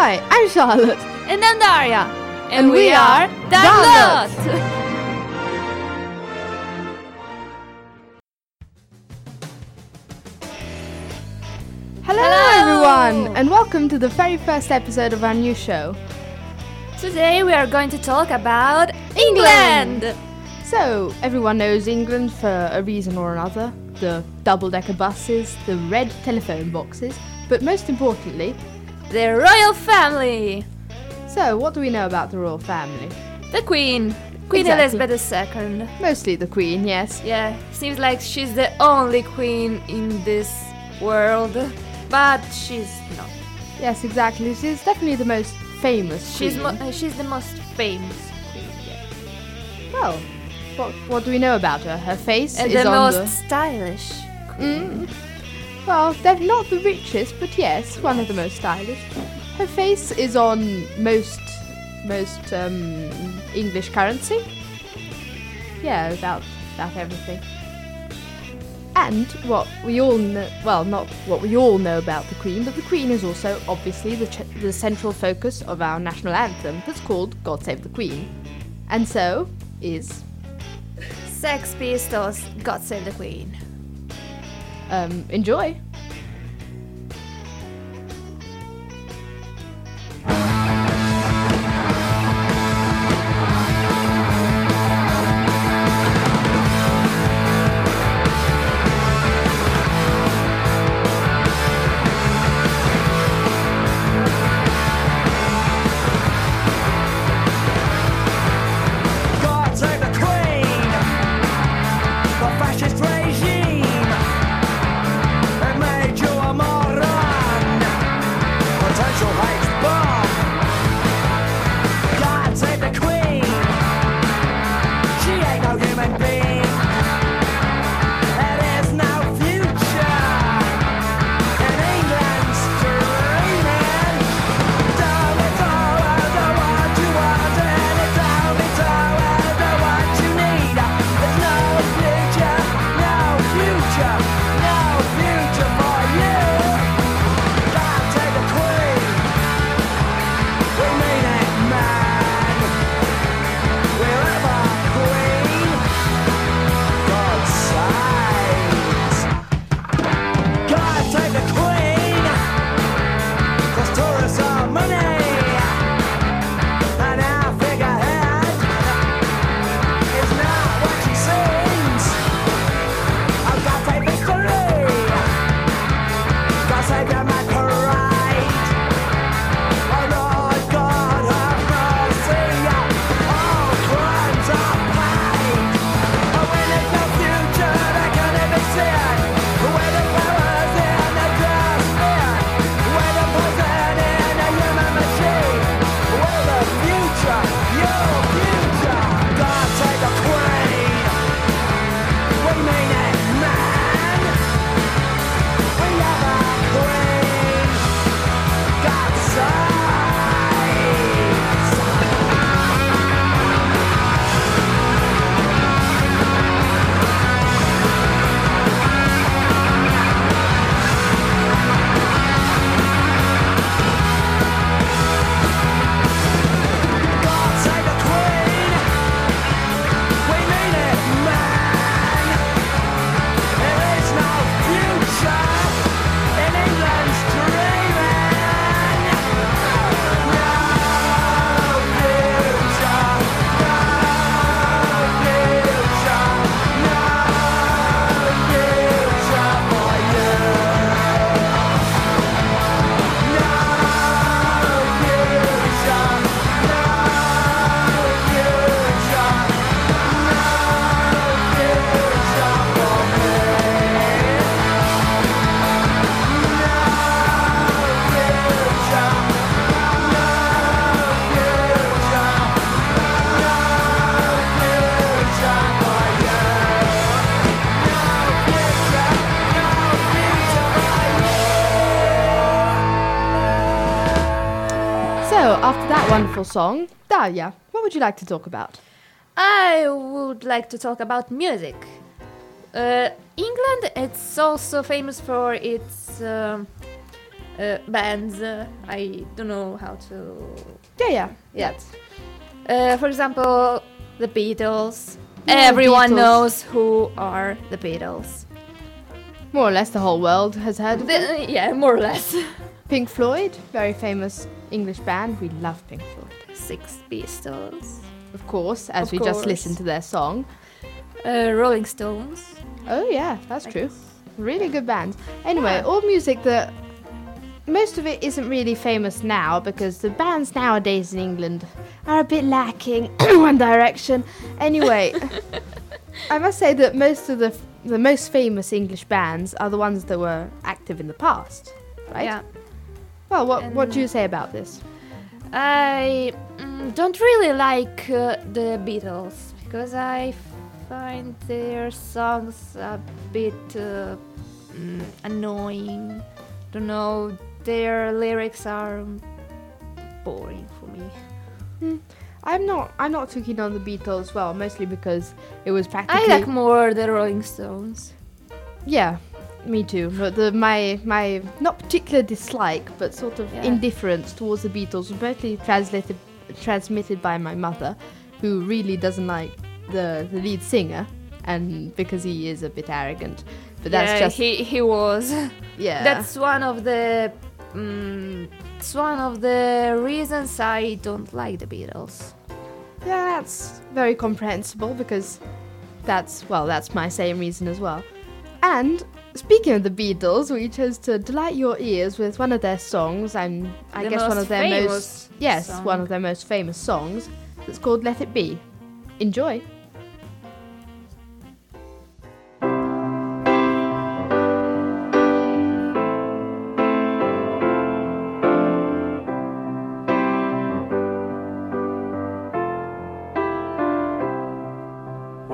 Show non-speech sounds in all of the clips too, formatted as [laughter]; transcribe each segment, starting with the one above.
Hi, I'm Charlotte. And I'm Daria. And, And we are Download. Hello, Hello. everyone, and welcome to the very first episode of our new show. Today we are going to talk about England. England. So, everyone knows England for a reason or another the double decker buses, the red telephone boxes, but most importantly, The royal family. so what do we know about the royal family? The Queen. Queen Exactly. Elizabeth II. Mostly the Queen, yes. Yeah, seems like she's the only queen in this world. But she's not. Yes, exactly. She's definitely the most famous She's mo- uh, she's the most famous queen. Yeah. well, what, what do we know about her? Her face And is the most the... stylish queen. Mm. Well, they're not the richest, but yes, one of the most stylish. Her face is on most most um, English currency. Yeah, about about everything. And what we all know, well, not what we all know about the Queen, but the Queen is also obviously the, ch- the central focus of our national anthem that's called God Save the Queen. And so is Sex Pistols, God Save the Queen. Um, enjoy. Wonderful song, Daria, what would you like to talk about? I would like to talk about music. Uh, England, it's also famous for its um uh, bands. Uh, I don't know how to. Yeah, yeah, Yeah. yeah. Uh, for example, the Beatles. Everyone Beatles. knows who are the Beatles. More or less the whole world has heard. The- yeah, more or less. [laughs] Pink Floyd, very famous English band. We love Pink Floyd. Six Pistols. Of course, as Of we just course. listened to their song. Uh, Rolling Stones. Oh yeah, that's I true. guess. Really good band. Anyway, Yeah. all music that most of it isn't really famous now because the bands nowadays in England are a bit lacking [coughs] in One Direction. Anyway, [laughs] I must say that most of the the most famous English bands are the ones that were active in the past, right? Yeah. Well, what what do you say about this? I mm, don't really like uh, the Beatles because I find their songs a bit uh, mm, annoying. Don't know, their lyrics are boring for me. I'm not I'm not too keen on the Beatles. Well, mostly because it was practically. I like more the Rolling Stones. Yeah, me too. But the my my not particular dislike, but sort of Yeah. indifference towards the Beatles was mostly translated transmitted by my mother, who really doesn't like the the lead singer, and because he is a bit arrogant. But that's yeah, just he he was. [laughs] yeah. That's one of the. Mm, it's one of the reasons I don't like the Beatles. yeah, that's very comprehensible because that's well, that's my same reason as well. And speaking of the Beatles, we chose to delight your ears with one of their songs. I'm I The guess one of their most yes, song. one of their most famous songs. It's called Let It Be. Enjoy.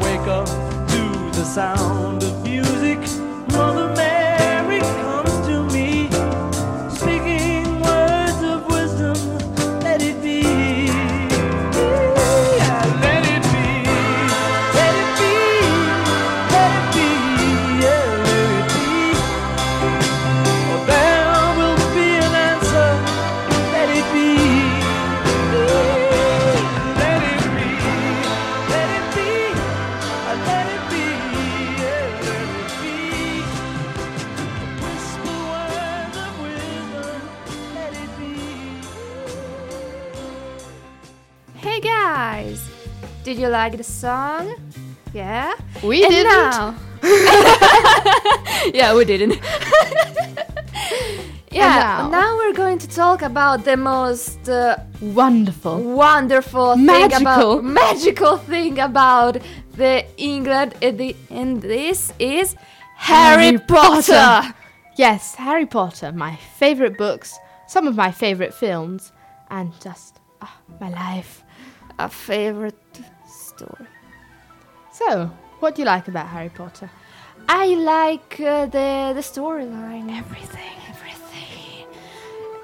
Wake up to the sound of like the song? Yeah. We and didn't. Now, [laughs] yeah, we didn't. [laughs] yeah. now? Now? we're going to talk about the most uh, Wonderful. wonderful thing Magical. about magical thing about the England, and, the, and this is Harry, Harry Potter. Potter. Yes, Harry Potter, my favorite books, some of my favorite films, and just ah, my life. A favorite story. So, what do you like about Harry Potter? I like uh, the the storyline, everything, everything,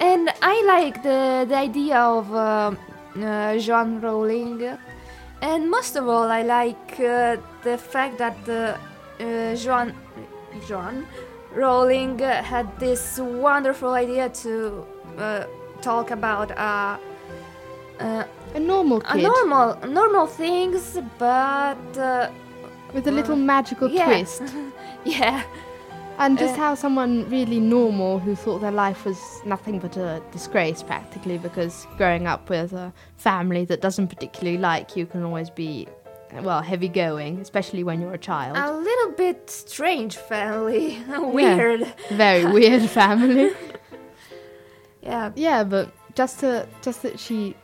and I like the the idea of uh, uh, Joan Rowling, and most of all, I like uh, the fact that uh, uh, Joan Joan Rowling had this wonderful idea to uh, talk about uh, uh, A normal kid. a normal normal things, but uh, with a little magical yeah. twist. [laughs] yeah. And just Uh, how someone really normal who thought their life was nothing but a disgrace practically because growing up with a family that doesn't particularly like you can always be well heavy going especially when you're a child A little bit strange family. [laughs] Weird. very weird [laughs] family Yeah. yeah but just to just that she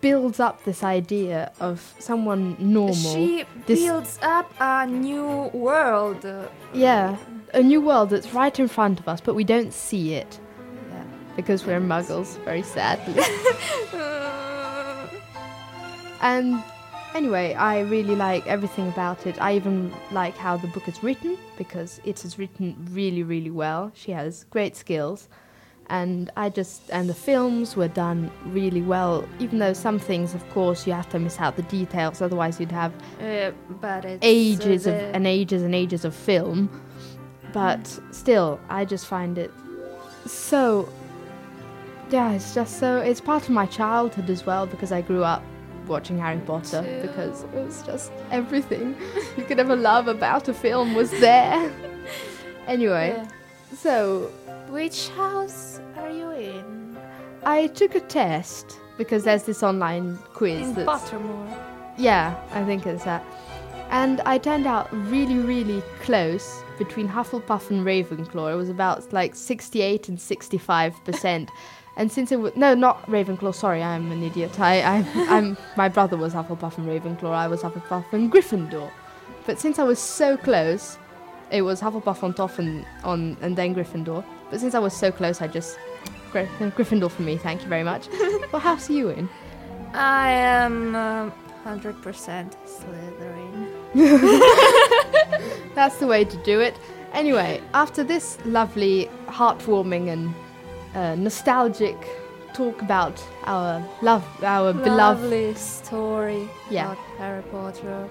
builds up this idea of someone normal She builds up a new world. Yeah a new world that's right in front of us but we don't see it yeah. because we're muggles very sadly [laughs] And anyway, I really like everything about it. I even like how the book is written because it is written really, really well. She has great skills. And I just, and the films were done really well, even though some things, of course, you have to miss out the details, otherwise, you'd have Uh, but it's ages uh, of, and ages and ages of film. But still, I just find it so. Yeah, it's just so. It's part of my childhood as well because I grew up watching Harry Potter too. because it was just everything [laughs] you could ever love about a film was there. [laughs] anyway, Yeah. So Which house are you in? I took a test because there's this online quiz In that's Pottermore. Yeah, I think it's that. And I turned out really, really close between Hufflepuff and Ravenclaw. It was about like 68 and 65%. [laughs] and since it was, no, not Ravenclaw, sorry, I'm an idiot. I, I, I'm, my brother was Hufflepuff and Ravenclaw, I was Hufflepuff and Gryffindor. But since I was so close, it was Hufflepuff on top and, on, and then Gryffindor. But since I was so close, I just, Gry- Gryffindor for me, thank you very much. [laughs] what house are you in? I am uh, 100% Slytherin. [laughs] That's the way to do it. Anyway, after this lovely, heartwarming, and uh, nostalgic talk about our love, our beloved, story Yeah. about Harry Potter.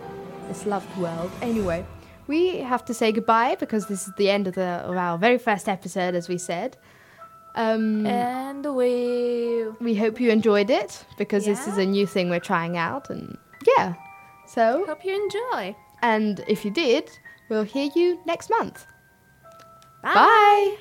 this loved world. Anyway, we have to say goodbye because this is the end of the of our very first episode, as we said. Um, And we we hope you enjoyed it because this is a new thing we're trying out, and yeah. So, hope you enjoy. and if you did, we'll hear you next month. Bye. Bye.